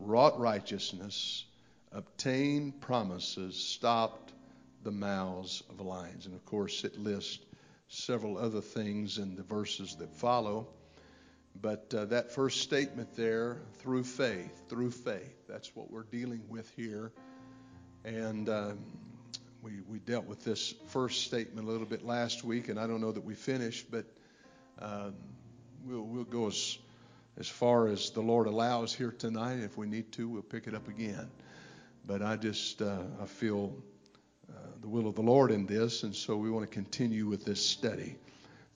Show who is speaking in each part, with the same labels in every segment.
Speaker 1: wrought righteousness, obtained promises, stopped the mouths of lions. And of course, it lists several other things in the verses that follow. But uh, that first statement there, through faith, through faith, that's what we're dealing with here. And um, we, we dealt with this first statement a little bit last week, and I don't know that we finished, but um, we'll, we'll go as, as far as the Lord allows here tonight. If we need to, we'll pick it up again. But I just, uh, I feel uh, the will of the Lord in this, and so we want to continue with this study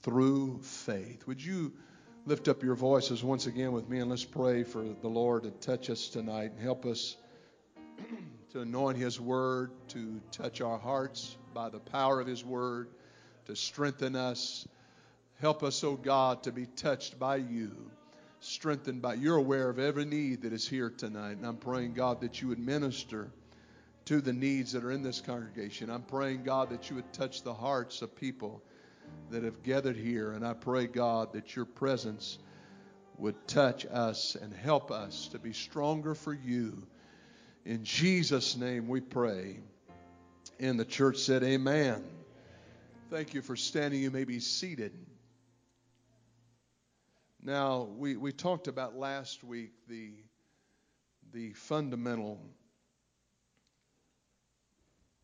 Speaker 1: through faith. Would you lift up your voices once again with me and let's pray for the Lord to touch us tonight and help us to anoint His Word, to touch our hearts by the power of His Word, to strengthen us. Help us, O oh God, to be touched by you, strengthened by you're aware of every need that is here tonight. And I'm praying, God, that you would minister to the needs that are in this congregation. I'm praying, God, that you would touch the hearts of people that have gathered here. And I pray, God, that your presence would touch us and help us to be stronger for you. In Jesus' name we pray. And the church said, Amen. Thank you for standing. You may be seated. Now, we, we talked about last week the, the fundamental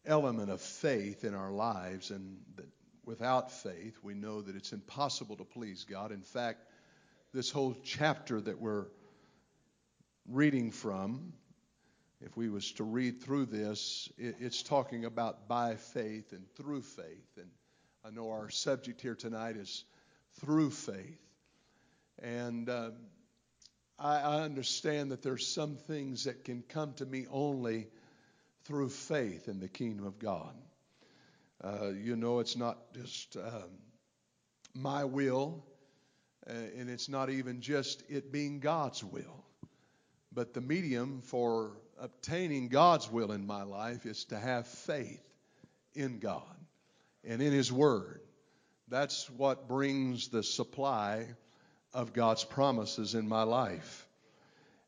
Speaker 1: element of faith in our lives, and that without faith, we know that it's impossible to please God. In fact, this whole chapter that we're reading from, if we was to read through this, it, it's talking about by faith and through faith. And I know our subject here tonight is through faith. And uh, I, I understand that there's some things that can come to me only through faith in the kingdom of God. Uh, you know, it's not just um, my will, uh, and it's not even just it being God's will. But the medium for obtaining God's will in my life is to have faith in God and in His Word. That's what brings the supply of God's promises in my life.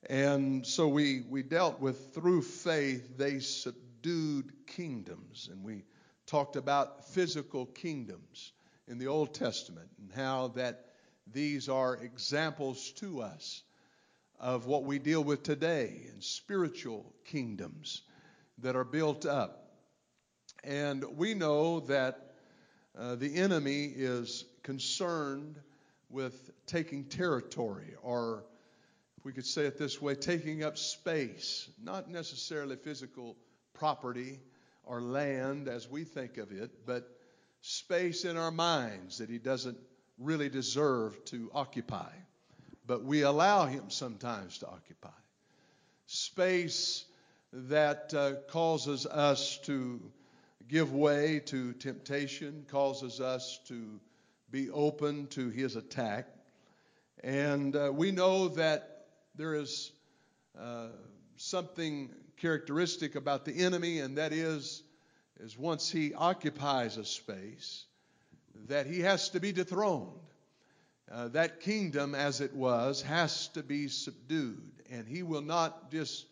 Speaker 1: And so we, we dealt with through faith, they subdued kingdoms. And we talked about physical kingdoms in the Old Testament and how that these are examples to us of what we deal with today in spiritual kingdoms that are built up. And we know that uh, the enemy is concerned with taking territory, or if we could say it this way, taking up space, not necessarily physical property or land as we think of it, but space in our minds that he doesn't really deserve to occupy. But we allow him sometimes to occupy. Space that uh, causes us to give way to temptation, causes us to be open to his attack. And uh, we know that there is uh, something characteristic about the enemy, and that is, is once he occupies a space, that he has to be dethroned. Uh, that kingdom, as it was, has to be subdued, and he will not just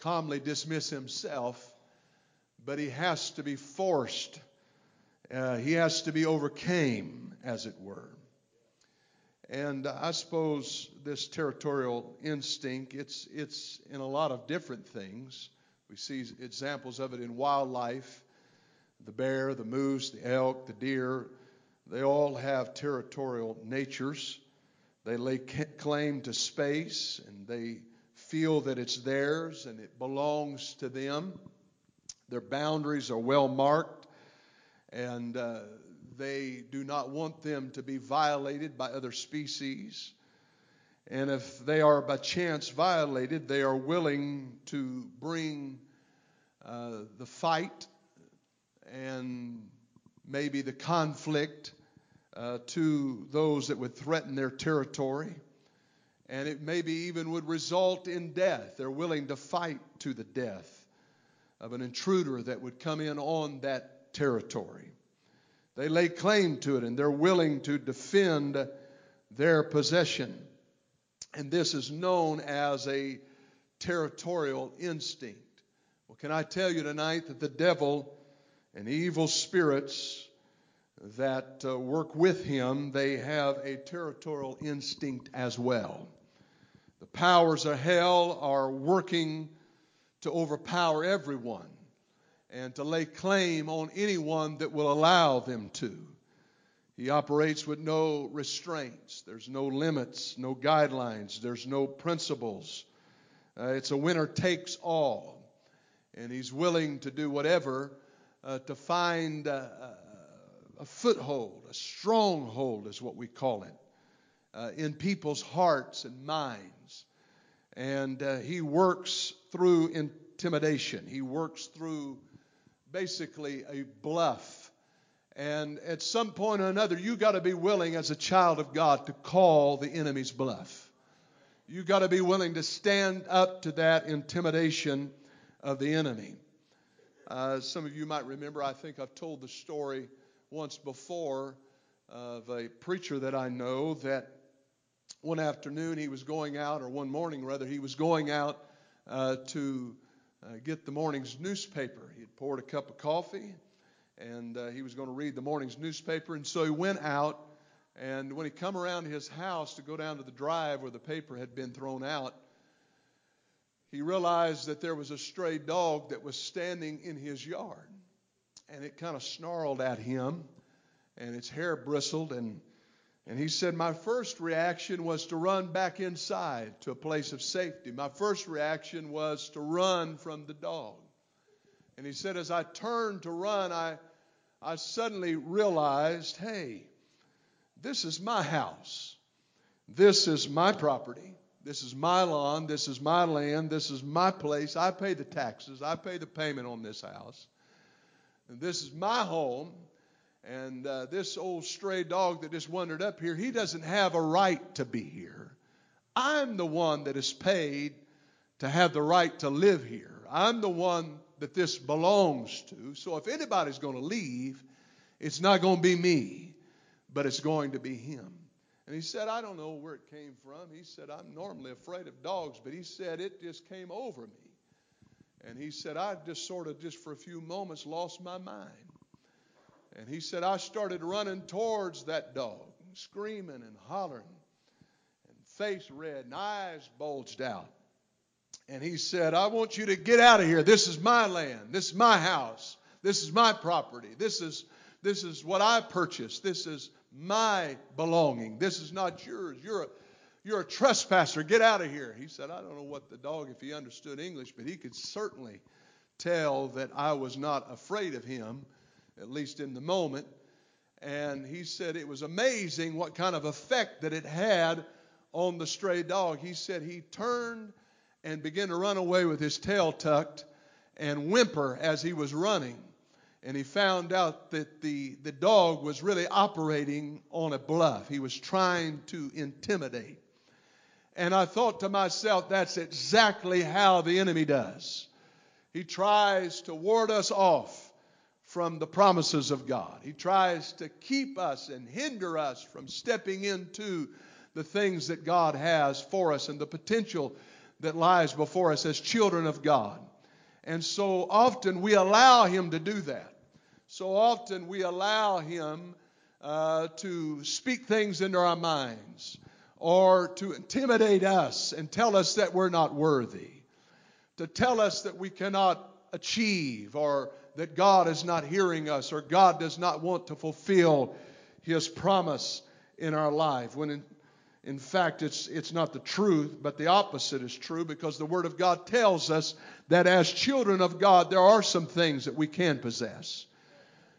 Speaker 1: calmly dismiss himself, but he has to be forced. Uh, he has to be overcame, as it were. And I suppose this territorial instinct, it's, it's in a lot of different things. We see examples of it in wildlife. The bear, the moose, the elk, the deer, they all have territorial natures. They lay claim to space and they feel that it's theirs and it belongs to them. Their boundaries are well marked and uh, they do not want them to be violated by other species. And if they are by chance violated, they are willing to bring uh, the fight and maybe the conflict uh, to those that would threaten their territory. And it maybe even would result in death. They're willing to fight to the death of an intruder that would come in on that territory. They lay claim to it and they're willing to defend their possession. And this is known as a territorial instinct. Well, can I tell you tonight that the devil and evil spirits that uh, work with him, they have a territorial instinct as well. The powers of hell are working to overpower everyone and to lay claim on anyone that will allow them to. He operates with no restraints. There's no limits, no guidelines, there's no principles. Uh, it's a winner takes all. And he's willing to do whatever uh, to find uh, a foothold, a stronghold is what we call it, uh, in people's hearts and minds. And uh, he works through intimidation, he works through basically a bluff and at some point or another, you got to be willing as a child of God to call the enemy's bluff. You got to be willing to stand up to that intimidation of the enemy. Uh, some of you might remember, I think I've told the story once before of a preacher that I know that one afternoon he was going out, or one morning rather, he was going out uh, to uh, get the morning's newspaper. He had poured a cup of coffee and uh, he was going to read the morning's newspaper. And so he went out, and when he come around his house to go down to the drive where the paper had been thrown out, he realized that there was a stray dog that was standing in his yard, and it kind of snarled at him, and its hair bristled, and and he said, My first reaction was to run back inside to a place of safety. My first reaction was to run from the dog. And he said, As I turned to run, I, I suddenly realized hey, this is my house. This is my property. This is my lawn. This is my land. This is my place. I pay the taxes. I pay the payment on this house. And this is my home. And uh, this old stray dog that just wandered up here, he doesn't have a right to be here. I'm the one that is paid to have the right to live here. I'm the one that this belongs to. So if anybody's going to leave, it's not going to be me, but it's going to be him. And he said, I don't know where it came from. He said, I'm normally afraid of dogs, but he said, it just came over me. And he said, I just sort of, just for a few moments, lost my mind. And he said, I started running towards that dog, screaming and hollering, and face red, and eyes bulged out. And he said, I want you to get out of here. This is my land. This is my house. This is my property. This is, this is what I purchased. This is my belonging. This is not yours. You're a, you're a trespasser. Get out of here. He said, I don't know what the dog, if he understood English, but he could certainly tell that I was not afraid of him, at least in the moment. And he said it was amazing what kind of effect that it had on the stray dog. He said he turned and began to run away with his tail tucked and whimper as he was running. And he found out that the, the dog was really operating on a bluff. He was trying to intimidate. And I thought to myself, that's exactly how the enemy does. He tries to ward us off from the promises of God. He tries to keep us and hinder us from stepping into the things that God has for us and the potential that lies before us as children of God. And so often we allow Him to do that. So often we allow Him uh, to speak things into our minds or to intimidate us and tell us that we're not worthy, to tell us that we cannot achieve or that God is not hearing us or God does not want to fulfill His promise in our life. When in, in fact, it's, it's not the truth, but the opposite is true because the Word of God tells us that as children of God, there are some things that we can possess.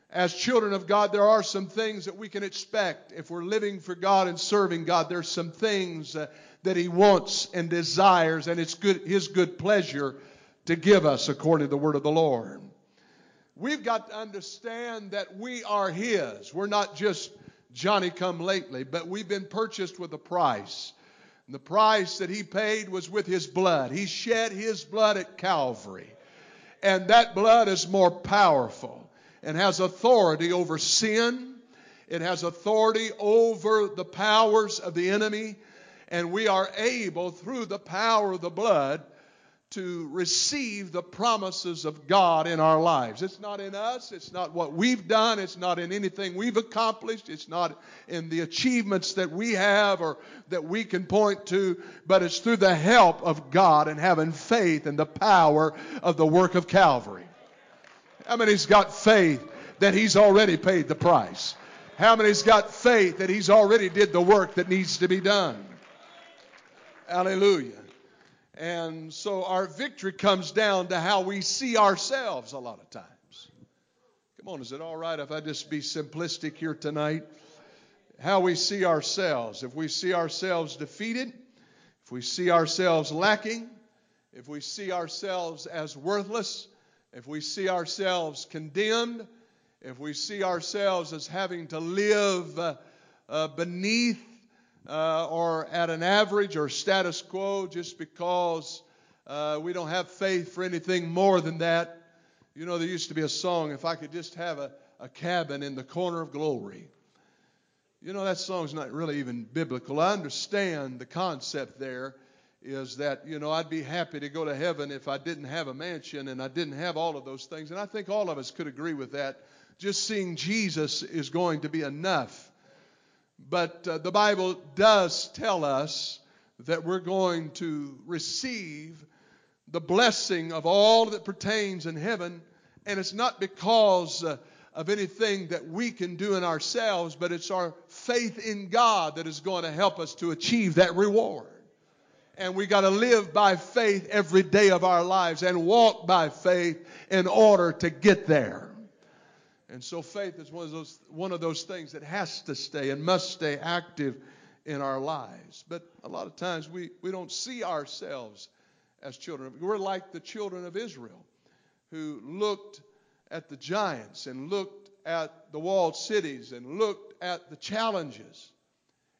Speaker 1: as children of God, there are some things that we can expect. If we're living for God and serving God, there's some things uh, that He wants and desires, and it's good, His good pleasure to give us according to the word of the Lord. We've got to understand that we are His. We're not just Johnny come lately, but we've been purchased with a price. And the price that He paid was with His blood. He shed His blood at Calvary. And that blood is more powerful and has authority over sin. It has authority over the powers of the enemy. And we are able, through the power of the blood, to receive the promises of God in our lives. It's not in us, it's not what we've done, it's not in anything we've accomplished, it's not in the achievements that we have or that we can point to, but it's through the help of God and having faith in the power of the work of Calvary. How many's got faith that he's already paid the price? How many's got faith that he's already did the work that needs to be done? Hallelujah. And so our victory comes down to how we see ourselves a lot of times. Come on, is it all right if I just be simplistic here tonight? How we see ourselves. If we see ourselves defeated, if we see ourselves lacking, if we see ourselves as worthless, if we see ourselves condemned, if we see ourselves as having to live uh, uh, beneath uh, or at an average or status quo just because uh, we don't have faith for anything more than that. You know, there used to be a song, If I Could Just Have a, a Cabin in the Corner of Glory. You know, that song's not really even biblical. I understand the concept there is that, you know, I'd be happy to go to heaven if I didn't have a mansion and I didn't have all of those things. And I think all of us could agree with that. Just seeing Jesus is going to be enough. But uh, the Bible does tell us that we're going to receive the blessing of all that pertains in heaven. And it's not because uh, of anything that we can do in ourselves, but it's our faith in God that is going to help us to achieve that reward. And we got to live by faith every day of our lives and walk by faith in order to get there. And so faith is one of those one of those things that has to stay and must stay active in our lives. But a lot of times we, we don't see ourselves as children. We're like the children of Israel who looked at the giants and looked at the walled cities and looked at the challenges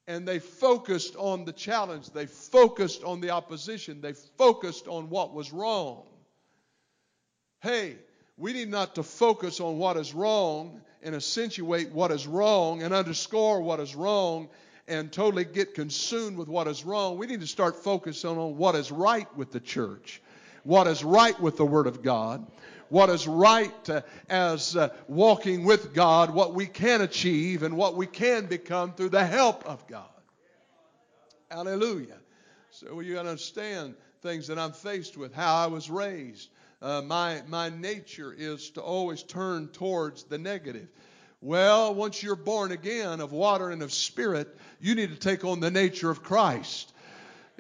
Speaker 1: and they focused on the challenge. They focused on the opposition. They focused on what was wrong. Hey, we need not to focus on what is wrong and accentuate what is wrong and underscore what is wrong and totally get consumed with what is wrong. We need to start focusing on what is right with the church, what is right with the Word of God, what is right uh, as uh, walking with God, what we can achieve, and what we can become through the help of God. Hallelujah. So you understand things that I'm faced with, how I was raised. Uh, my, my nature is to always turn towards the negative. Well, once you're born again of water and of spirit, you need to take on the nature of Christ.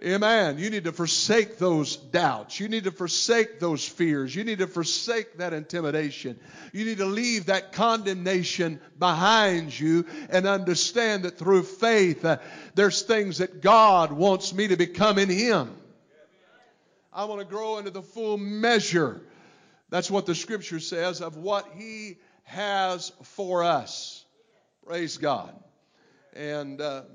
Speaker 1: Amen. You need to forsake those doubts. You need to forsake those fears. You need to forsake that intimidation. You need to leave that condemnation behind you and understand that through faith, uh, there's things that God wants me to become in Him. I want to grow into the full measure. That's what the scripture says of what He has for us. Praise God. And uh,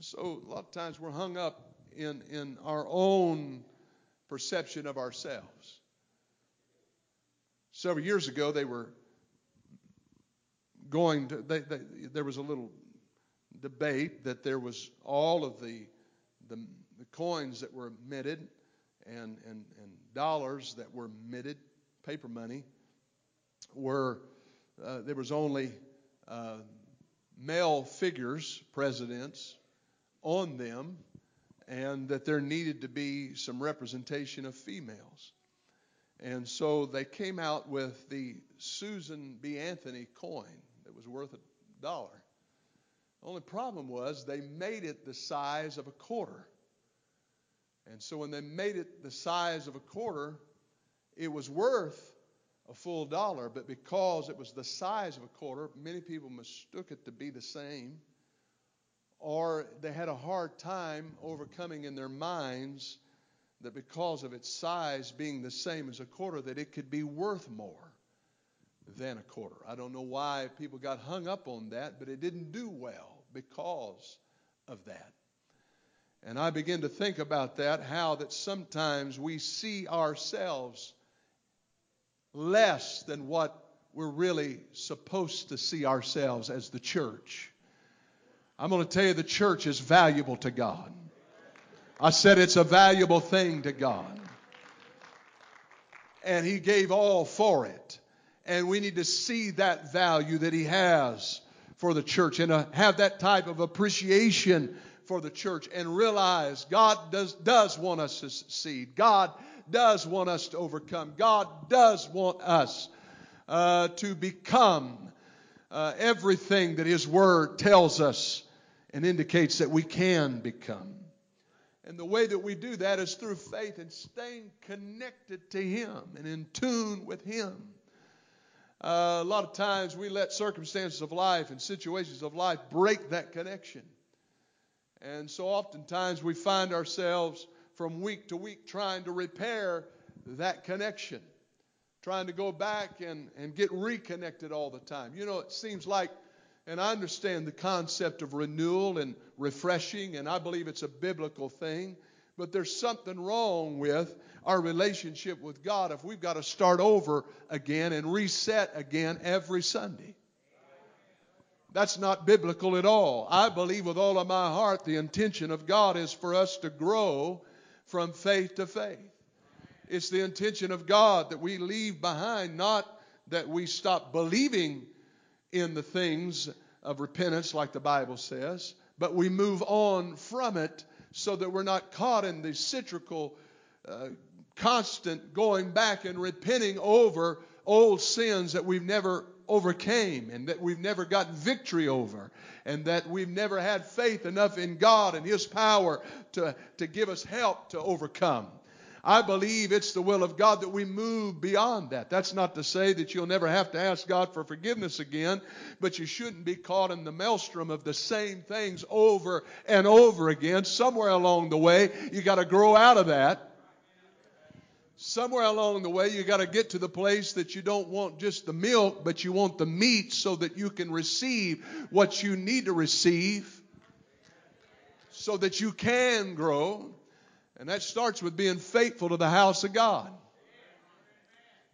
Speaker 1: so a lot of times we're hung up in, in our own perception of ourselves. Several years ago, they were going to, they, they, there was a little debate that there was all of the, the, the coins that were minted and, and, and dollars that were minted, paper money, were, uh, there was only uh, male figures, presidents, on them, and that there needed to be some representation of females. And so they came out with the Susan B. Anthony coin that was worth a dollar. The only problem was they made it the size of a quarter. And so when they made it the size of a quarter, it was worth a full dollar, but because it was the size of a quarter, many people mistook it to be the same, or they had a hard time overcoming in their minds that because of its size being the same as a quarter, that it could be worth more than a quarter. I don't know why people got hung up on that, but it didn't do well because of that. And I begin to think about that, how that sometimes we see ourselves less than what we're really supposed to see ourselves as the church. I'm going to tell you the church is valuable to God. I said it's a valuable thing to God. And He gave all for it. And we need to see that value that He has for the church and uh, have that type of appreciation for the church and realize God does, does want us to succeed. God does want us to overcome. God does want us uh, to become uh, everything that His Word tells us and indicates that we can become. And the way that we do that is through faith and staying connected to Him and in tune with Him. Uh, a lot of times we let circumstances of life and situations of life break that connection. And so oftentimes we find ourselves from week to week trying to repair that connection, trying to go back and, and get reconnected all the time. You know, it seems like, and I understand the concept of renewal and refreshing, and I believe it's a biblical thing, but there's something wrong with our relationship with God if we've got to start over again and reset again every Sunday. That's not biblical at all. I believe with all of my heart the intention of God is for us to grow from faith to faith. It's the intention of God that we leave behind, not that we stop believing in the things of repentance, like the Bible says, but we move on from it so that we're not caught in the cyclical, uh, constant going back and repenting over old sins that we've never overcame and that we've never got victory over and that we've never had faith enough in God and His power to, to give us help to overcome. I believe it's the will of God that we move beyond that. That's not to say that you'll never have to ask God for forgiveness again, but you shouldn't be caught in the maelstrom of the same things over and over again. Somewhere along the way, you got to grow out of that somewhere along the way, you got to get to the place that you don't want just the milk, but you want the meat so that you can receive what you need to receive so that you can grow. And that starts with being faithful to the house of God.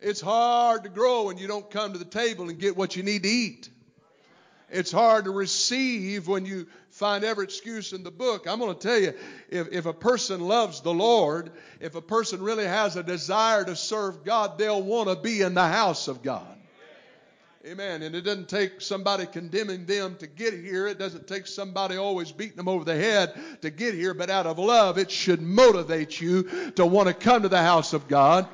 Speaker 1: It's hard to grow when you don't come to the table and get what you need to eat. It's hard to receive when you find every excuse in the book. I'm going to tell you, if, if a person loves the Lord, if a person really has a desire to serve God, they'll want to be in the house of God. Amen. And it doesn't take somebody condemning them to get here. It doesn't take somebody always beating them over the head to get here. But out of love, it should motivate you to want to come to the house of God.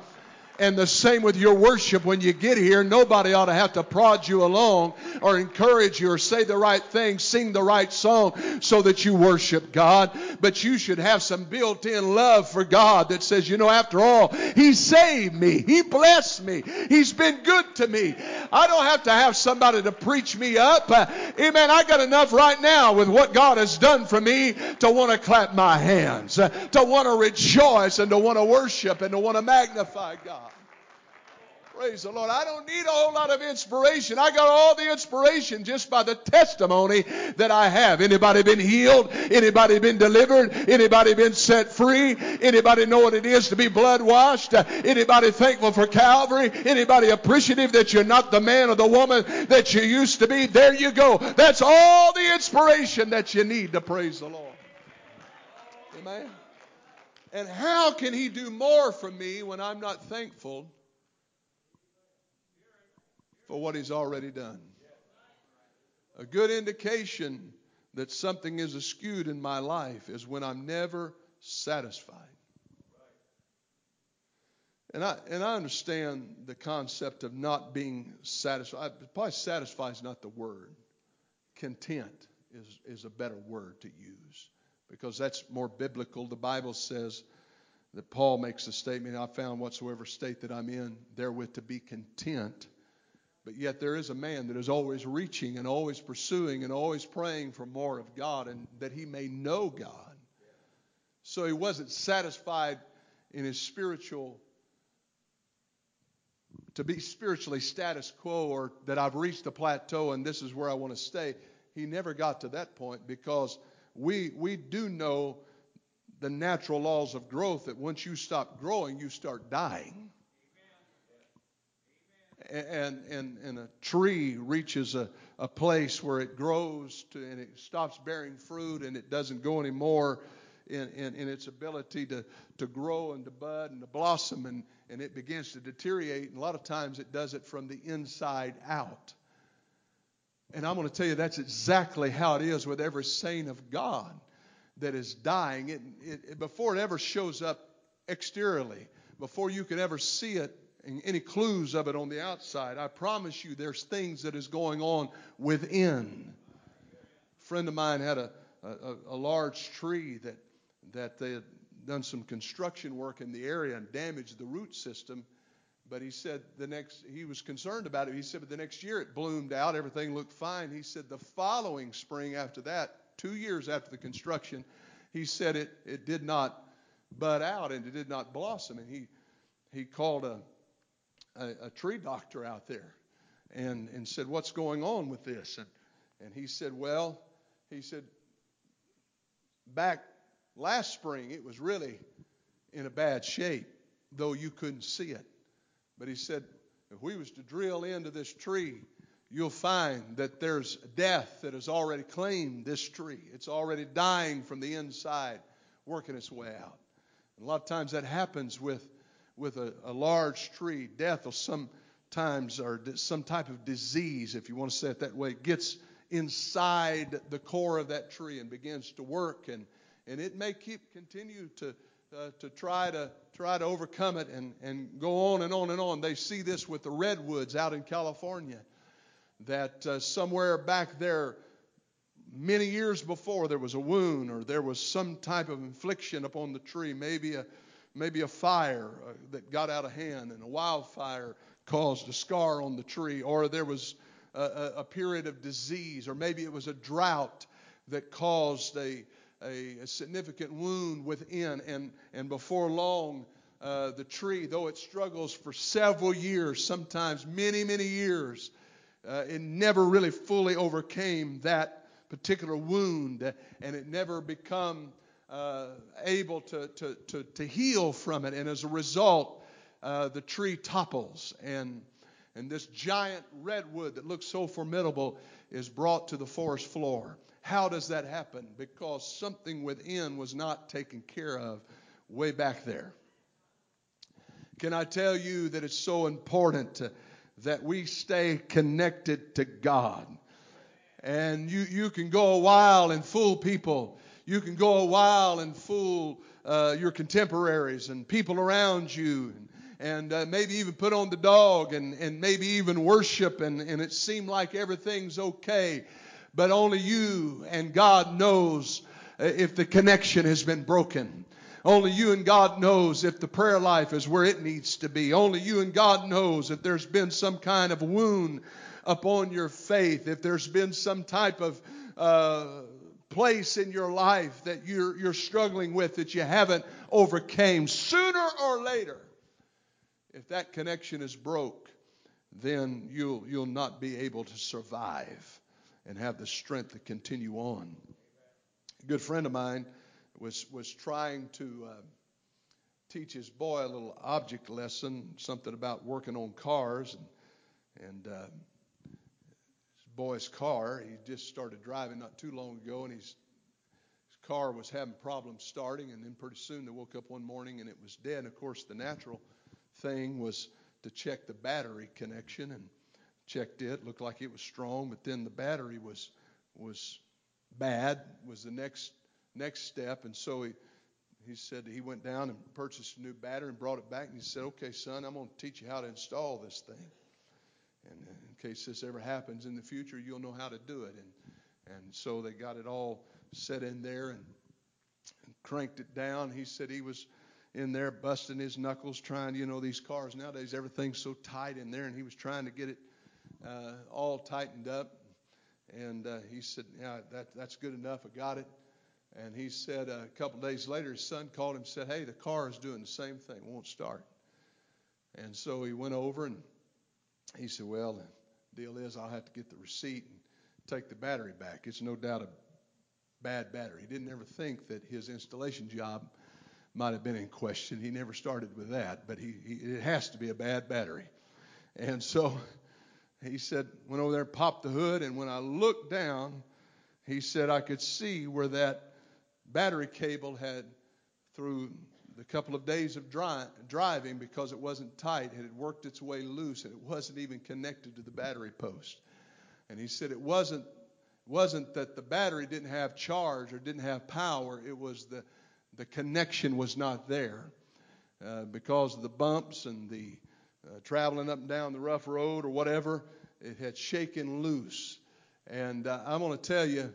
Speaker 1: And the same with your worship when you get here. Nobody ought to have to prod you along or encourage you or say the right thing, sing the right song so that you worship God. But you should have some built in love for God that says, you know, after all, He saved me. He blessed me. He's been good to me. I don't have to have somebody to preach me up. Uh, amen. I got enough right now with what God has done for me to want to clap my hands, uh, to want to rejoice and to want to worship and to want to magnify God. Praise the Lord. I don't need a whole lot of inspiration. I got all the inspiration just by the testimony that I have. Anybody been healed? Anybody been delivered? Anybody been set free? Anybody know what it is to be blood washed? Anybody thankful for Calvary? Anybody appreciative that you're not the man or the woman that you used to be? There you go. That's all the inspiration that you need to praise the Lord. Amen. And how can he do more for me when I'm not thankful? For what He's already done. A good indication that something is askewed in my life is when I'm never satisfied. And I, and I understand the concept of not being satisfied. Probably satisfied is not the word. Content is, is a better word to use because that's more biblical. The Bible says that Paul makes the statement, I found whatsoever state that I'm in, therewith to be content. But yet there is a man that is always reaching and always pursuing and always praying for more of God and that he may know God. So he wasn't satisfied in his spiritual, to be spiritually status quo or that I've reached a plateau and this is where I want to stay. He never got to that point because we, we do know the natural laws of growth that once you stop growing, you start dying. And, and, and a tree reaches a, a place where it grows to, and it stops bearing fruit and it doesn't go anymore in, in, in its ability to, to grow and to bud and to blossom and, and it begins to deteriorate. And a lot of times it does it from the inside out. And I'm going to tell you that's exactly how it is with every saint of God that is dying. It, it, before it ever shows up exteriorly, before you can ever see it, any clues of it on the outside, I promise you there's things that is going on within. A friend of mine had a, a, a large tree that, that they had done some construction work in the area and damaged the root system. But he said the next, he was concerned about it. He said, but the next year it bloomed out, everything looked fine. He said the following spring after that, two years after the construction, he said it, it did not bud out and it did not blossom. And he, he called a, a, a tree doctor out there and, and said, What's going on with this? And, and he said, Well, he said, back last spring, it was really in a bad shape, though you couldn't see it. But he said, if we was to drill into this tree you'll find that there's death that has already claimed this tree. It's already dying from the inside, working its way out. And a lot of times that happens with, with a, a large tree. Death will sometimes, or some type of disease, if you want to say it that way, gets inside the core of that tree and begins to work. And, and it may keep continue to, uh, to try to try to overcome it and, and go on and on and on. They see this with the redwoods out in California that uh, somewhere back there, many years before, there was a wound or there was some type of infliction upon the tree, maybe a maybe a fire uh, that got out of hand and a wildfire caused a scar on the tree, or there was a, a period of disease, or maybe it was a drought that caused a, a, a significant wound within, and, and before long, uh, the tree, though it struggles for several years, sometimes many, many years, uh, it never really fully overcame that particular wound, and it never become uh, able to, to, to, to, heal from it. And as a result, uh, the tree topples, and, and this giant redwood that looks so formidable is brought to the forest floor. How does that happen? Because something within was not taken care of way back there. Can I tell you that it's so important to that we stay connected to God. And you, you can go a while and fool people. You can go a while and fool uh, your contemporaries and people around you. And, and uh, maybe even put on the dog and, and maybe even worship and, and it seem like everything's okay. But only you and God knows uh, if the connection has been broken. Only you and God knows if the prayer life is where it needs to be. Only you and God knows if there's been some kind of wound upon your faith, if there's been some type of uh, place in your life that you're, you're struggling with that you haven't overcame. Sooner or later, if that connection is broke, then you'll, you'll not be able to survive and have the strength to continue on. A good friend of mine was was trying to uh, teach his boy a little object lesson, something about working on cars, and, and uh, boy's car. He just started driving not too long ago, and his his car was having problems starting, and then pretty soon they woke up one morning and it was dead. Of course, the natural thing was to check the battery connection, and checked it. Looked like it was strong, but then the battery was was bad. Was the next next step. And so he, he said he went down and purchased a new battery and brought it back. And he said, Okay, son, I'm going to teach you how to install this thing. And in case this ever happens in the future, you'll know how to do it. And, and so they got it all set in there and, and cranked it down. He said he was in there busting his knuckles trying, you know, these cars nowadays, everything's so tight in there, and he was trying to get it uh, all tightened up. And uh, he said, Yeah, that, that's good enough. I got it. And he said uh, a couple days later, his son called him and said, Hey, the car is doing the same thing, won't start. And so he went over and he said, Well, deal is I'll have to get the receipt and take the battery back. It's no doubt a bad battery. He didn't ever think that his installation job might have been in question. He never started with that, but he, he it has to be a bad battery. And so he said, went over there popped the hood, and when I looked down, he said I could see where that battery cable had, through the couple of days of dri- driving, because it wasn't tight, it had worked its way loose, and it wasn't even connected to the battery post. And he said it wasn't wasn't that the battery didn't have charge or didn't have power. It was the the connection was not there uh, because of the bumps and the uh, traveling up and down the rough road or whatever. It had shaken loose. And uh, I'm going to tell you,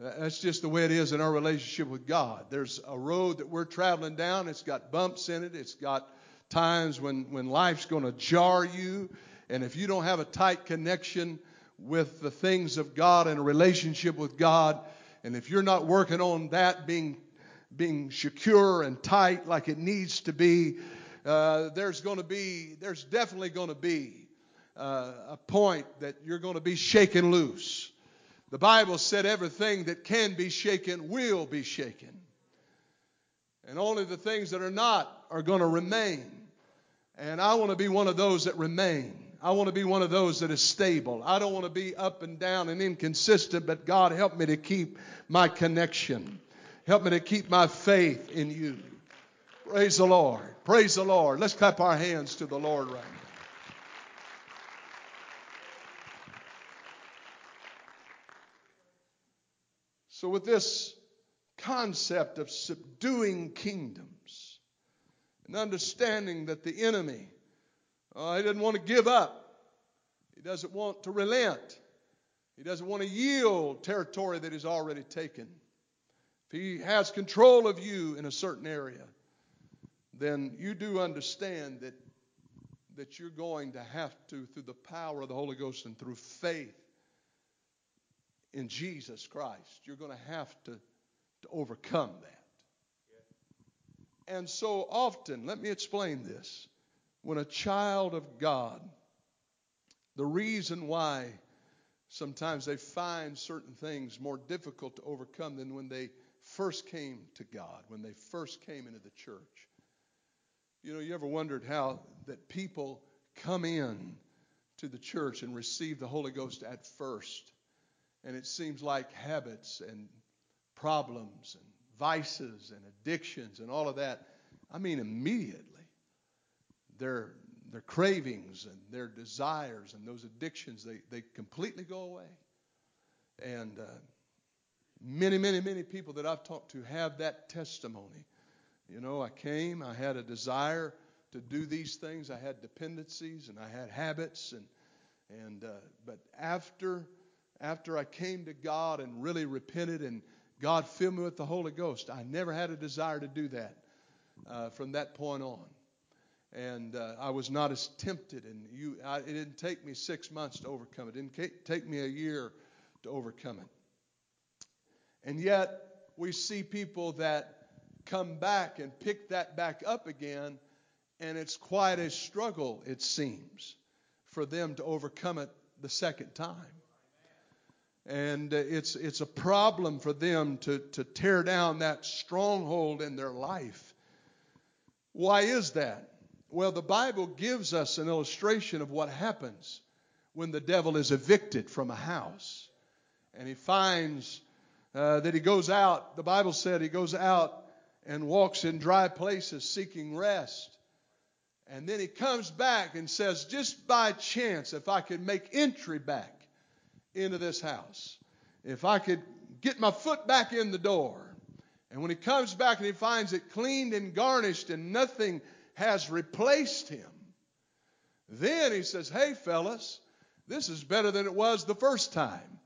Speaker 1: that's just the way it is in our relationship with God. There's a road that we're traveling down. It's got bumps in it. It's got times when, when life's going to jar you. And if you don't have a tight connection with the things of God and a relationship with God, and if you're not working on that being being secure and tight like it needs to be, uh, there's going to be, there's definitely going to be uh, a point that you're going to be shaken loose. The Bible said everything that can be shaken will be shaken. And only the things that are not are going to remain. And I want to be one of those that remain. I want to be one of those that is stable. I don't want to be up and down and inconsistent, but God help me to keep my connection. Help me to keep my faith in you. Praise the Lord. Praise the Lord. Let's clap our hands to the Lord right now. So, with this concept of subduing kingdoms and understanding that the enemy, uh, he doesn't want to give up, he doesn't want to relent, he doesn't want to yield territory that he's already taken. If He has control of you in a certain area, then you do understand that, that you're going to have to, through the power of the Holy Ghost and through faith in Jesus Christ, you're going to have to, to overcome that. And so often, let me explain this. When a child of God, the reason why sometimes they find certain things more difficult to overcome than when they first came to God, when they first came into the church. You know, you ever wondered how that people come in to the church and receive the Holy Ghost at first, and it seems like habits and problems and vices and addictions and all of that. I mean, immediately, their their cravings and their desires and those addictions they they completely go away, and uh, Many, many, many people that I've talked to have that testimony. You know, I came, I had a desire to do these things, I had dependencies and I had habits, and and uh, but after after I came to God and really repented and God filled me with the Holy Ghost, I never had a desire to do that uh, from that point on. And uh, I was not as tempted, and you, I, it didn't take me six months to overcome it. It didn't take me a year to overcome it. And yet, we see people that come back and pick that back up again, and it's quite a struggle, it seems, for them to overcome it the second time. And uh, it's, it's a problem for them to, to tear down that stronghold in their life. Why is that? Well, the Bible gives us an illustration of what happens when the devil is evicted from a house and he finds uh, that he goes out, the Bible said he goes out and walks in dry places seeking rest. And then he comes back and says, just by chance, if I could make entry back into this house, if I could get my foot back in the door. And when he comes back and he finds it cleaned and garnished and nothing has replaced him, then he says, Hey, fellas, this is better than it was the first time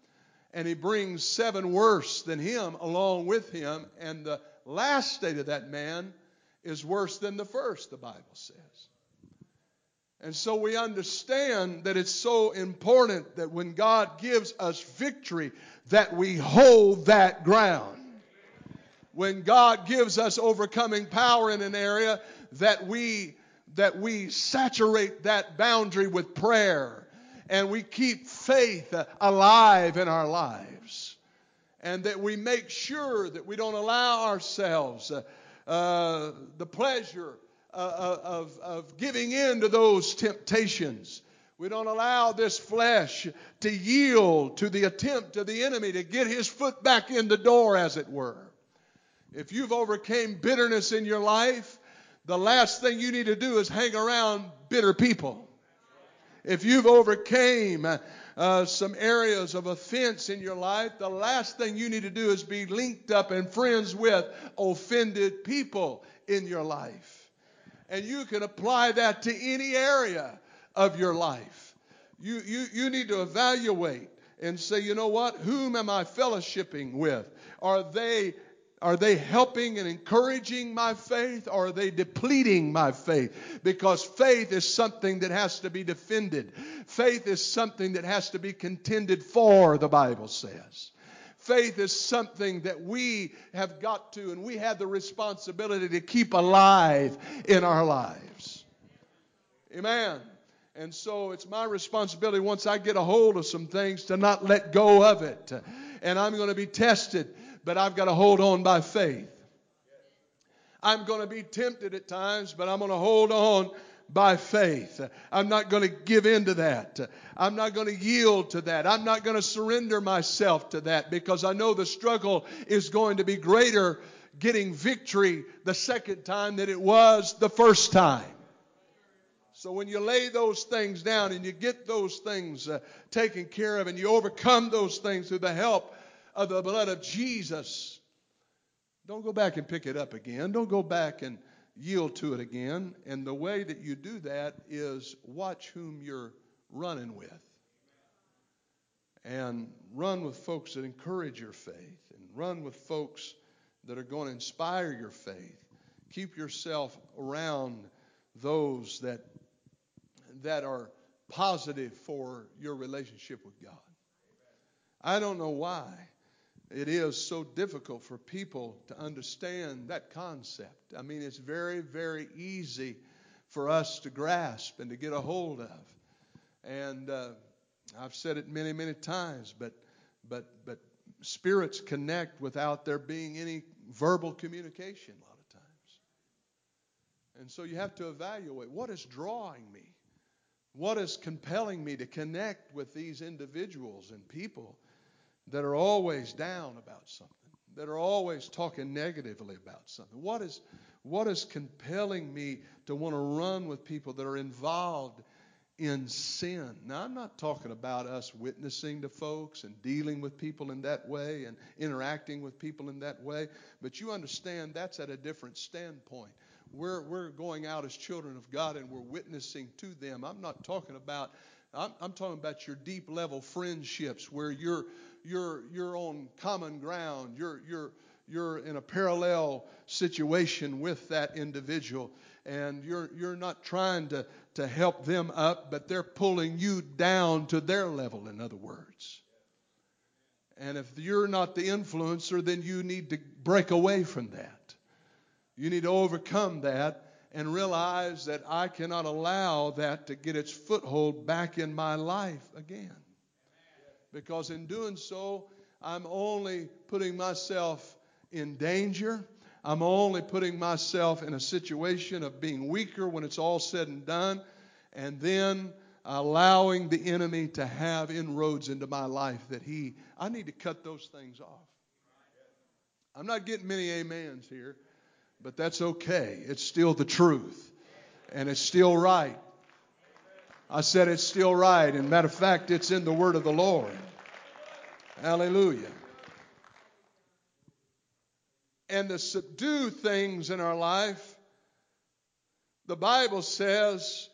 Speaker 1: and he brings seven worse than him along with him. And the last state of that man is worse than the first, the Bible says. And so we understand that it's so important that when God gives us victory, that we hold that ground. When God gives us overcoming power in an area, that we that we saturate that boundary with prayer and we keep faith alive in our lives. And that we make sure that we don't allow ourselves uh, uh, the pleasure of, of giving in to those temptations. We don't allow this flesh to yield to the attempt of the enemy to get his foot back in the door, as it were. If you've overcame bitterness in your life, the last thing you need to do is hang around bitter people. If you've overcame uh, some areas of offense in your life, the last thing you need to do is be linked up and friends with offended people in your life. And you can apply that to any area of your life. You, you, you need to evaluate and say, you know what? Whom am I fellowshipping with? Are they are they helping and encouraging my faith or are they depleting my faith? Because faith is something that has to be defended. Faith is something that has to be contended for, the Bible says. Faith is something that we have got to, and we have the responsibility to keep alive in our lives. Amen. And so it's my responsibility once I get a hold of some things to not let go of it. And I'm going to be tested, but I've got to hold on by faith. I'm going to be tempted at times, but I'm going to hold on by faith. I'm not going to give in to that. I'm not going to yield to that. I'm not going to surrender myself to that because I know the struggle is going to be greater getting victory the second time than it was the first time. So when you lay those things down and you get those things uh, taken care of and you overcome those things through the help of the blood of Jesus, don't go back and pick it up again. Don't go back and yield to it again. And the way that you do that is watch whom you're running with. And run with folks that encourage your faith, and run with folks that are going to inspire your faith. Keep yourself around those that, that are positive for your relationship with God. I don't know why it is so difficult for people to understand that concept. I mean, it's very, very easy for us to grasp and to get a hold of. And uh, I've said it many, many times, but, but, but spirits connect without there being any verbal communication a lot of times. And so you have to evaluate what is drawing me? What is compelling me to connect with these individuals and people that are always down about something, that are always talking negatively about something? What is, what is compelling me to want to run with people that are involved in sin? Now, I'm not talking about us witnessing to folks and dealing with people in that way and interacting with people in that way, but you understand that's at a different standpoint. We're, we're going out as children of God and we're witnessing to them. I'm not talking about I'm, I'm, talking about your deep level friendships where you're you're you're on common ground. You're you're you're in a parallel situation with that individual. And you're you're not trying to to help them up but they're pulling you down to their level in other words. And if you're not the influencer then you need to break away from that. You need to overcome that and realize that I cannot allow that to get its foothold back in my life again because in doing so, I'm only putting myself in danger. I'm only putting myself in a situation of being weaker when it's all said and done, and then allowing the enemy to have inroads into my life that he, I need to cut those things off. I'm not getting many amens here, but that's okay. It's still the truth, and it's still right. I said it's still right. And matter of fact, it's in the word of the Lord. Hallelujah. And to subdue things in our life, the Bible says,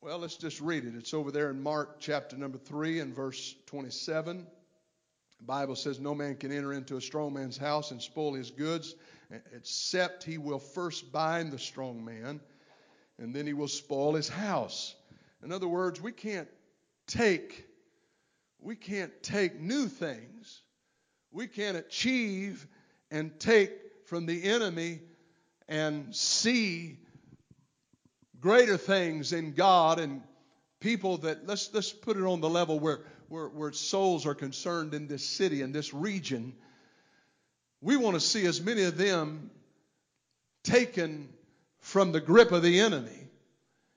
Speaker 1: well, let's just read it. It's over there in Mark chapter number 3 and verse 27. The Bible says no man can enter into a strong man's house and spoil his goods, except he will first bind the strong man, and then he will spoil his house. In other words, we can't take we can't take new things. We can't achieve and take from the enemy and see greater things in God and people that let's let's put it on the level where where, where souls are concerned in this city and this region. We want to see as many of them taken from the grip of the enemy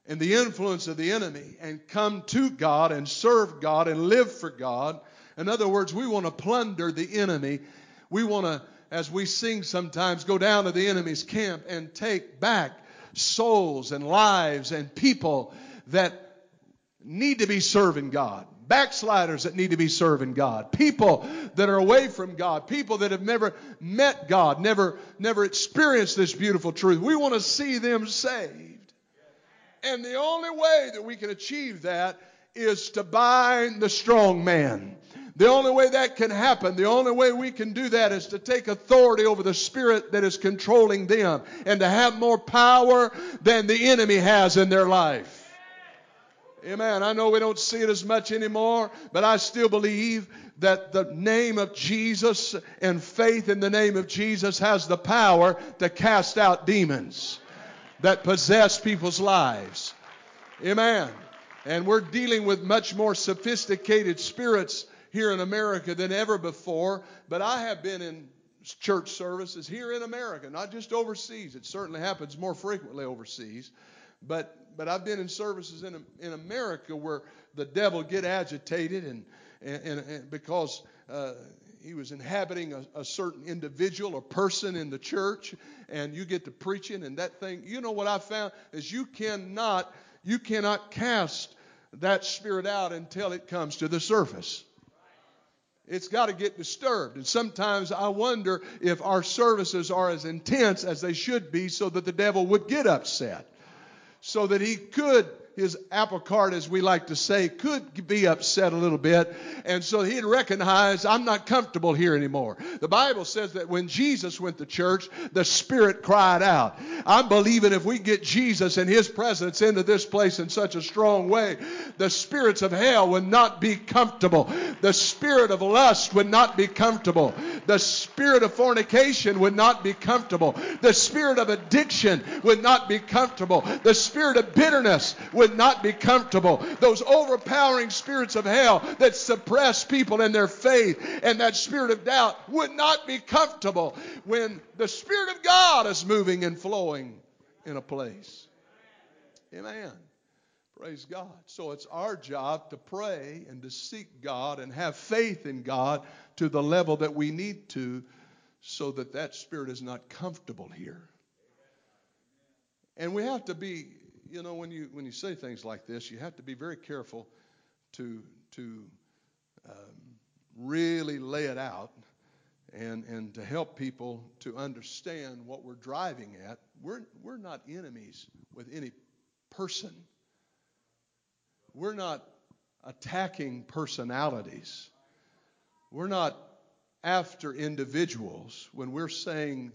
Speaker 1: and the influence of the enemy and come to God and serve God and live for God. In other words, we want to plunder the enemy. We want to, as we sing sometimes, go down to the enemy's camp and take back souls and lives and people that need to be serving God. Backsliders that need to be serving God. People that are away from God. People that have never met God, never, never experienced this beautiful truth. We want to see them saved. And the only way that we can achieve that is to bind the strong man. The only way that can happen, the only way we can do that is to take authority over the spirit that is controlling them and to have more power than the enemy has in their life. Amen. I know we don't see it as much anymore, but I still believe that the name of Jesus and faith in the name of Jesus has the power to cast out demons that possess people's lives. Amen. And we're dealing with much more sophisticated spirits here in America than ever before. But I have been in church services here in America, not just overseas. It certainly happens more frequently overseas. But but I've been in services in in America where the devil get agitated and and, and because uh, he was inhabiting a, a, certain individual or person in the church, and you get to preaching and that thing. You know what I found is you cannot you cannot cast that spirit out until it comes to the surface. It's got to get disturbed. And sometimes I wonder if our services are as intense as they should be so that the devil would get upset. So that he could his apple cart, as we like to say, could be upset a little bit. And so he'd recognize, I'm not comfortable here anymore. The Bible says that when Jesus went to church, the Spirit cried out. I'm believing if we get Jesus and his presence into this place in such a strong way, the spirits of hell would not be comfortable. The spirit of lust would not be comfortable. The spirit of fornication would not be comfortable. The spirit of addiction would not be comfortable. The spirit of bitterness would not be comfortable. Those overpowering spirits of hell that suppress people in their faith and that spirit of doubt would not be comfortable when the Spirit of God is moving and flowing in a place. Amen. Praise God. So it's our job to pray and to seek God and have faith in God to the level that we need to so that that spirit is not comfortable here. And we have to be you know, when you when you say things like this, you have to be very careful to to um, really lay it out and and to help people to understand what we're driving at. We're we're not enemies with any person. We're not attacking personalities. We're not after individuals when we're saying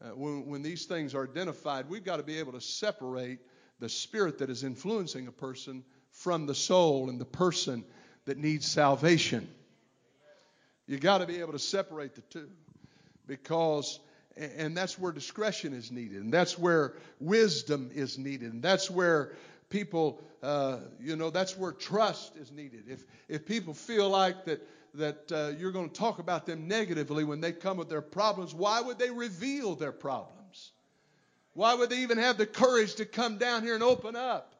Speaker 1: uh, when, when these things are identified, we've got to be able to separate the spirit that is influencing a person from the soul and the person that needs salvation. You got to be able to separate the two because and that's where discretion is needed and that's where wisdom is needed and that's where people uh, you know that's where trust is needed if if people feel like that that uh, you're going to talk about them negatively when they come with their problems why would they reveal their problems why would they even have the courage to come down here and open up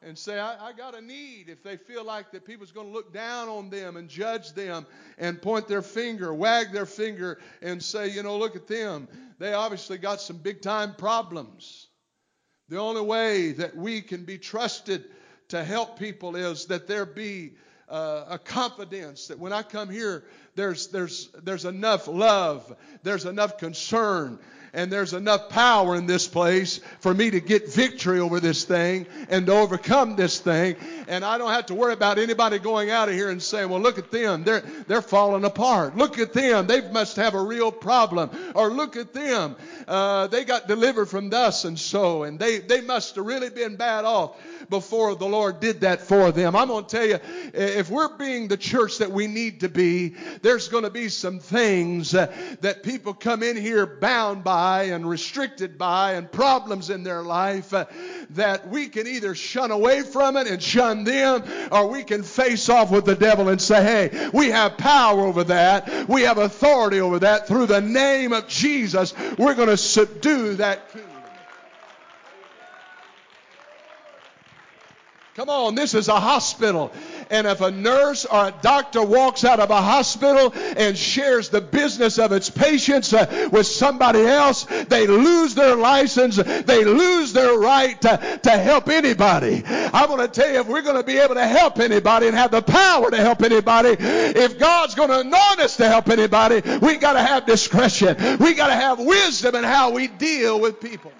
Speaker 1: and say, I, I got a need if they feel like that people's going to look down on them and judge them and point their finger, wag their finger, and say, you know, look at them. They obviously got some big time problems. The only way that we can be trusted to help people is that there be uh, a confidence that when I come here, there's, there's, there's enough love, there's enough concern, and there's enough power in this place for me to get victory over this thing and to overcome this thing. And I don't have to worry about anybody going out of here and saying, well, look at them. They're, they're falling apart. Look at them. They must have a real problem. Or look at them. Uh, they got delivered from thus and so. And they, they must have really been bad off before the Lord did that for them. I'm going to tell you, if we're being the church that we need to be, there's going to be some things uh, that people come in here bound by and restricted by and problems in their life uh, that we can either shun away from it and shun them or we can face off with the devil and say, hey, we have power over that. We have authority over that. Through the name of Jesus, we're going to subdue that. Come on, this is a hospital. And if a nurse or a doctor walks out of a hospital and shares the business of its patients uh, with somebody else, they lose their license. They lose their right to, to help anybody. I want to tell you, if we're going to be able to help anybody and have the power to help anybody, if God's going to anoint us to help anybody, we got to have discretion. We got to have wisdom in how we deal with people.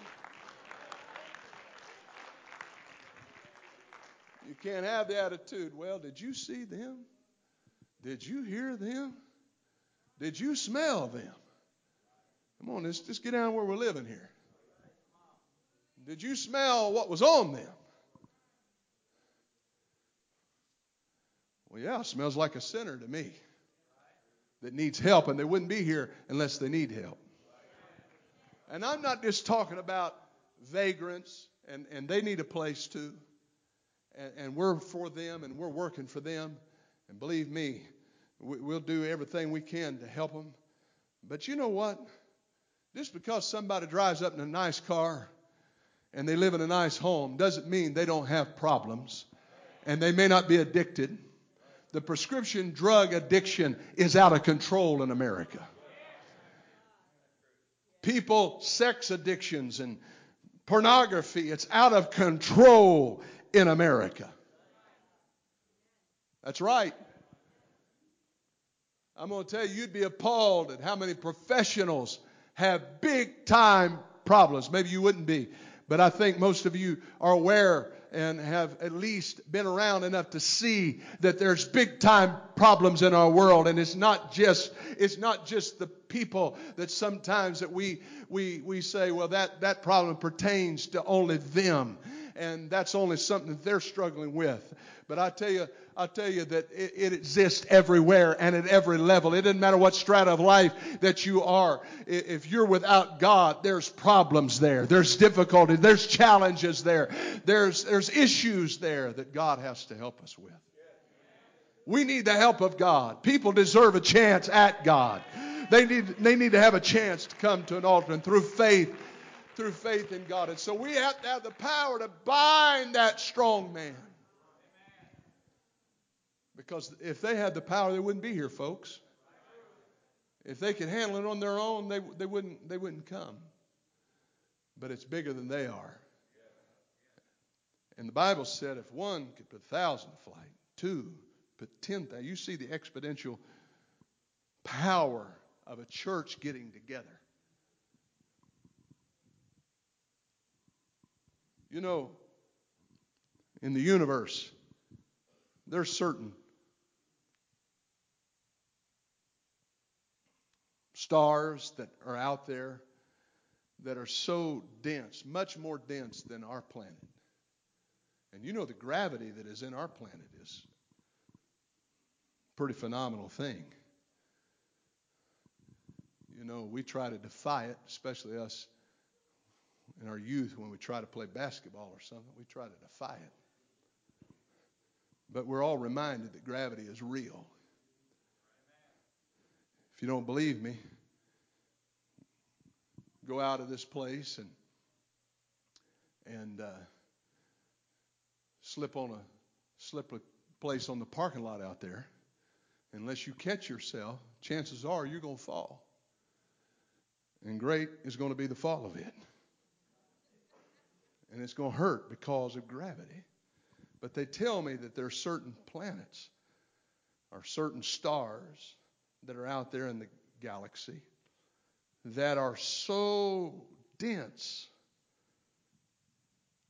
Speaker 1: Can't have the attitude, well, did you see them? Did you hear them? Did you smell them? Come on, let's just get down where we're living here. Did you smell what was on them? Well, yeah, smells like a sinner to me that needs help, and they wouldn't be here unless they need help. And I'm not just talking about vagrants, and, and they need a place too and, and we're for them and we're working for them. And believe me, we, we'll do everything we can to help them. But you know what? Just because somebody drives up in a nice car and they live in a nice home doesn't mean they don't have problems and they may not be addicted. The prescription drug addiction is out of control in America. People, sex addictions and pornography, it's out of control in America. That's right. I'm going to tell you, you'd be appalled at how many professionals have big time problems. Maybe you wouldn't be, but I think most of you are aware and have at least been around enough to see that there's big time problems in our world and it's not just it's not just the people that sometimes that we we we say well that that problem pertains to only them and that's only something that they're struggling with. But I tell you, I tell you that it, it, exists everywhere and at every level. It doesn't matter what strata of life that you are. If you're without God, there's problems there. There's difficulty. There's challenges there. There's, there's issues there that God has to help us with. We need the help of God. People deserve a chance at God. They need, they need to have a chance to come to an altar and through faith through faith in God. And so we have to have the power to bind that strong man. Because if they had the power, they wouldn't be here, folks. If they could handle it on their own, they, they, wouldn't, they wouldn't come. But it's bigger than they are. And the Bible said if one could put a thousand to flight, two put ten thousand. You see the exponential power of a church getting together. You know, in the universe, there's certain stars that are out there that are so dense, much more dense than our planet. And you know the gravity that is in our planet is pretty phenomenal thing. You know, we try to defy it, especially us in our youth when we try to play basketball or something. We try to defy it. But we're all reminded that gravity is real. If you don't believe me, go out of this place and and uh, slip on a slip a place on the parking lot out there. Unless you catch yourself, chances are you're going to fall. And great is going to be the fall of it and it's going to hurt because of gravity. But they tell me that there are certain planets or certain stars that are out there in the galaxy that are so dense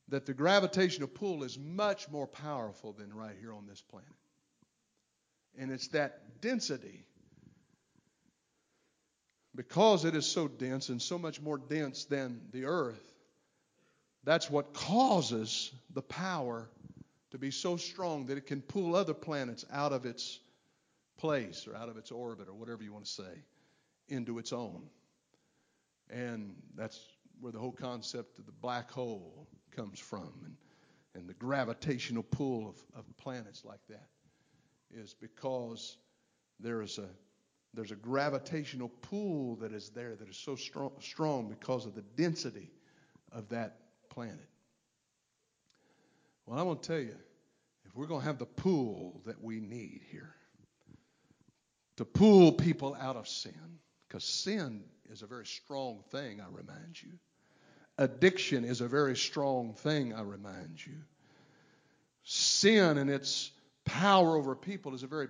Speaker 1: that the gravitational pull is much more powerful than right here on this planet. And it's that density, because it is so dense and so much more dense than the earth, that's what causes the power to be so strong that it can pull other planets out of its place or out of its orbit or whatever you want to say into its own. And that's where the whole concept of the black hole comes from and, and the gravitational pull of, of planets like that is because there is a there's a gravitational pull that is there that is so strong, strong because of the density of that planet. Well, I want to tell you, if we're going to have the pull that we need here to pull people out of sin, because sin is a very strong thing, I remind you. Addiction is a very strong thing, I remind you. Sin and its power over people is a very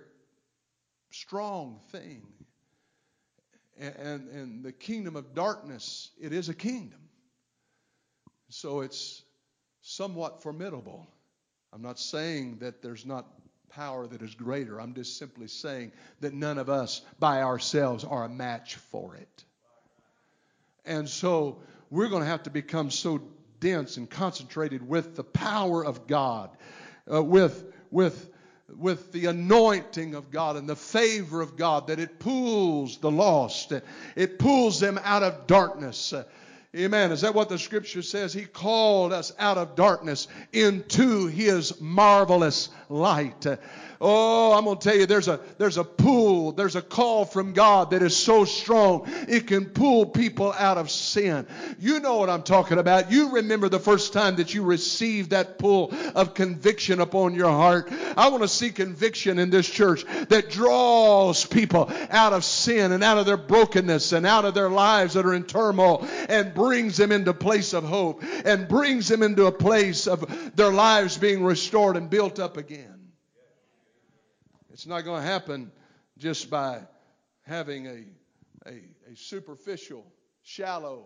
Speaker 1: strong thing. And, and, and the kingdom of darkness, it is a kingdom. So it's somewhat formidable. I'm not saying that there's not power that is greater. I'm just simply saying that none of us by ourselves are a match for it. And so we're going to have to become so dense and concentrated with the power of God, uh, with, with, with the anointing of God and the favor of God, that it pulls the lost, it pulls them out of darkness. Amen. Is that what the scripture says? He called us out of darkness into his marvelous light. Oh, I'm going to tell you, there's a, there's a pull, there's a call from God that is so strong, it can pull people out of sin. You know what I'm talking about. You remember the first time that you received that pull of conviction upon your heart. I want to see conviction in this church that draws people out of sin and out of their brokenness and out of their lives that are in turmoil and brings them into a place of hope and brings them into a place of their lives being restored and built up again. It's not going to happen just by having a, a, a superficial, shallow,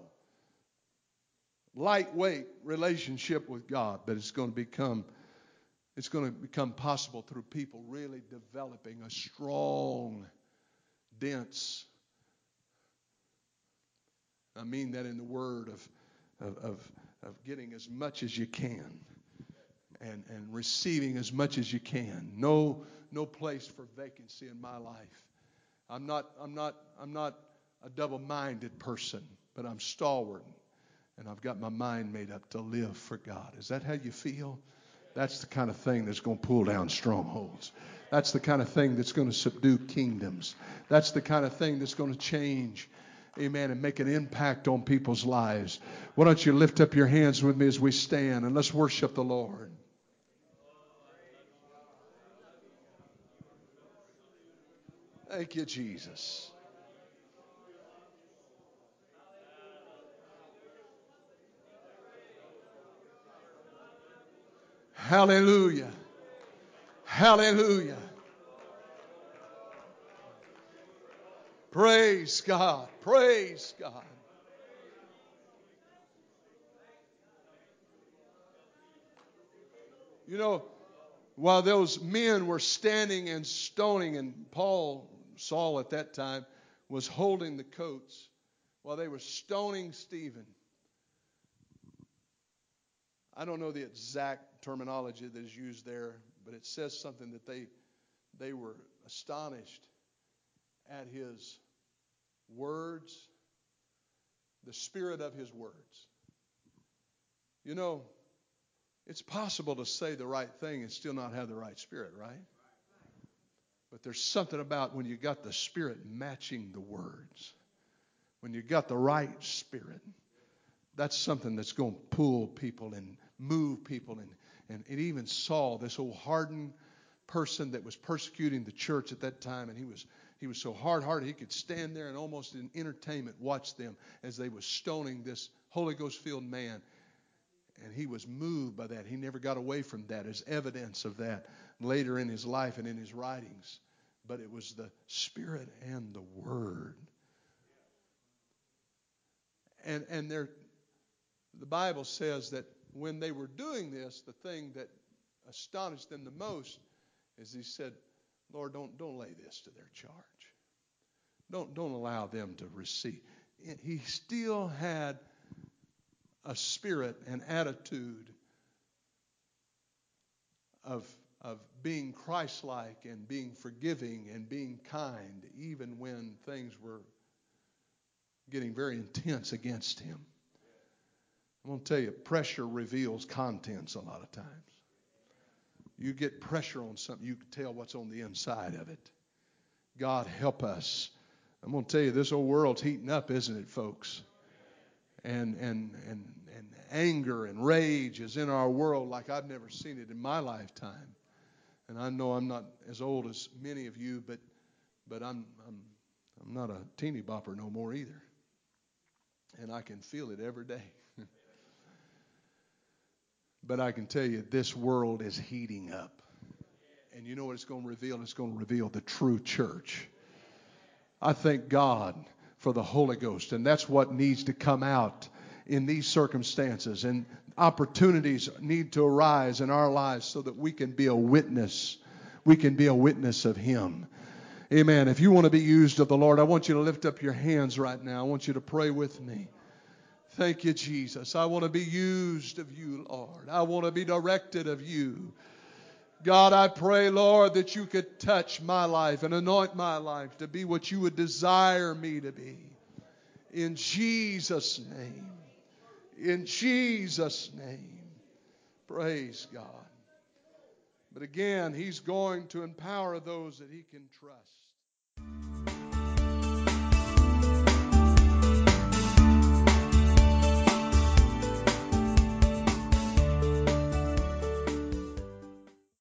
Speaker 1: lightweight relationship with God, but it's going to become it's going to become possible through people really developing a strong, dense. I mean that in the word of, of, of, of getting as much as you can and, and receiving as much as you can. No no place for vacancy in my life. I'm not, I'm not, I'm not a double minded person, but I'm stalwart and I've got my mind made up to live for God. Is that how you feel? That's the kind of thing that's going to pull down strongholds. That's the kind of thing that's going to subdue kingdoms. That's the kind of thing that's going to change, amen, and make an impact on people's lives. Why don't you lift up your hands with me as we stand and let's worship the Lord. Thank you, Jesus. Hallelujah. Hallelujah. Praise God. Praise God. You know, while those men were standing and stoning, and Paul Saul at that time was holding the coats while they were stoning Stephen. I don't know the exact terminology that is used there, but it says something that they they were astonished at his words, the spirit of his words. You know, it's possible to say the right thing and still not have the right spirit, right? But there's something about when you got the Spirit matching the words, when you got the right Spirit, that's something that's going to pull people and move people. And, and it even Saul, this old hardened person that was persecuting the church at that time, and he was he was so hard-hearted he could stand there and almost in entertainment watch them as they was stoning this Holy Ghost-filled man. And he was moved by that. He never got away from that as evidence of that later in his life and in his writings. but it was the Spirit and the Word. And, and there, the Bible says that when they were doing this, the thing that astonished them the most is he said, Lord, don't, don't lay this to their charge. Don't, don't allow them to receive. He still had a spirit and attitude of, of being Christ like and being forgiving and being kind, even when things were getting very intense against him. I'm going to tell you, pressure reveals contents a lot of times. You get pressure on something, you can tell what's on the inside of it. God help us. I'm going to tell you, this old world's heating up, isn't it, folks? And, and, and, and anger and rage is in our world like I've never seen it in my lifetime. And I know I'm not as old as many of you, but, but I'm, I'm, I'm not a teeny bopper no more either. And I can feel it every day. But I can tell you, this world is heating up. And you know what it's going to reveal? It's going to reveal the true church. I thank God for the Holy Ghost, and that's what needs to come out in these circumstances. And opportunities need to arise in our lives so that we can be a witness. We can be a witness of Him. Amen. If you want to be used of the Lord, I want you to lift up your hands right now. I want you to pray with me. Thank you, Jesus. I want to be used of you, Lord. I want to be directed of you. God, I pray, Lord, that you could touch my life and anoint my life to be what you would desire me to be. In Jesus' name. In Jesus' name. Praise God. But again, He's going to empower those that He can trust.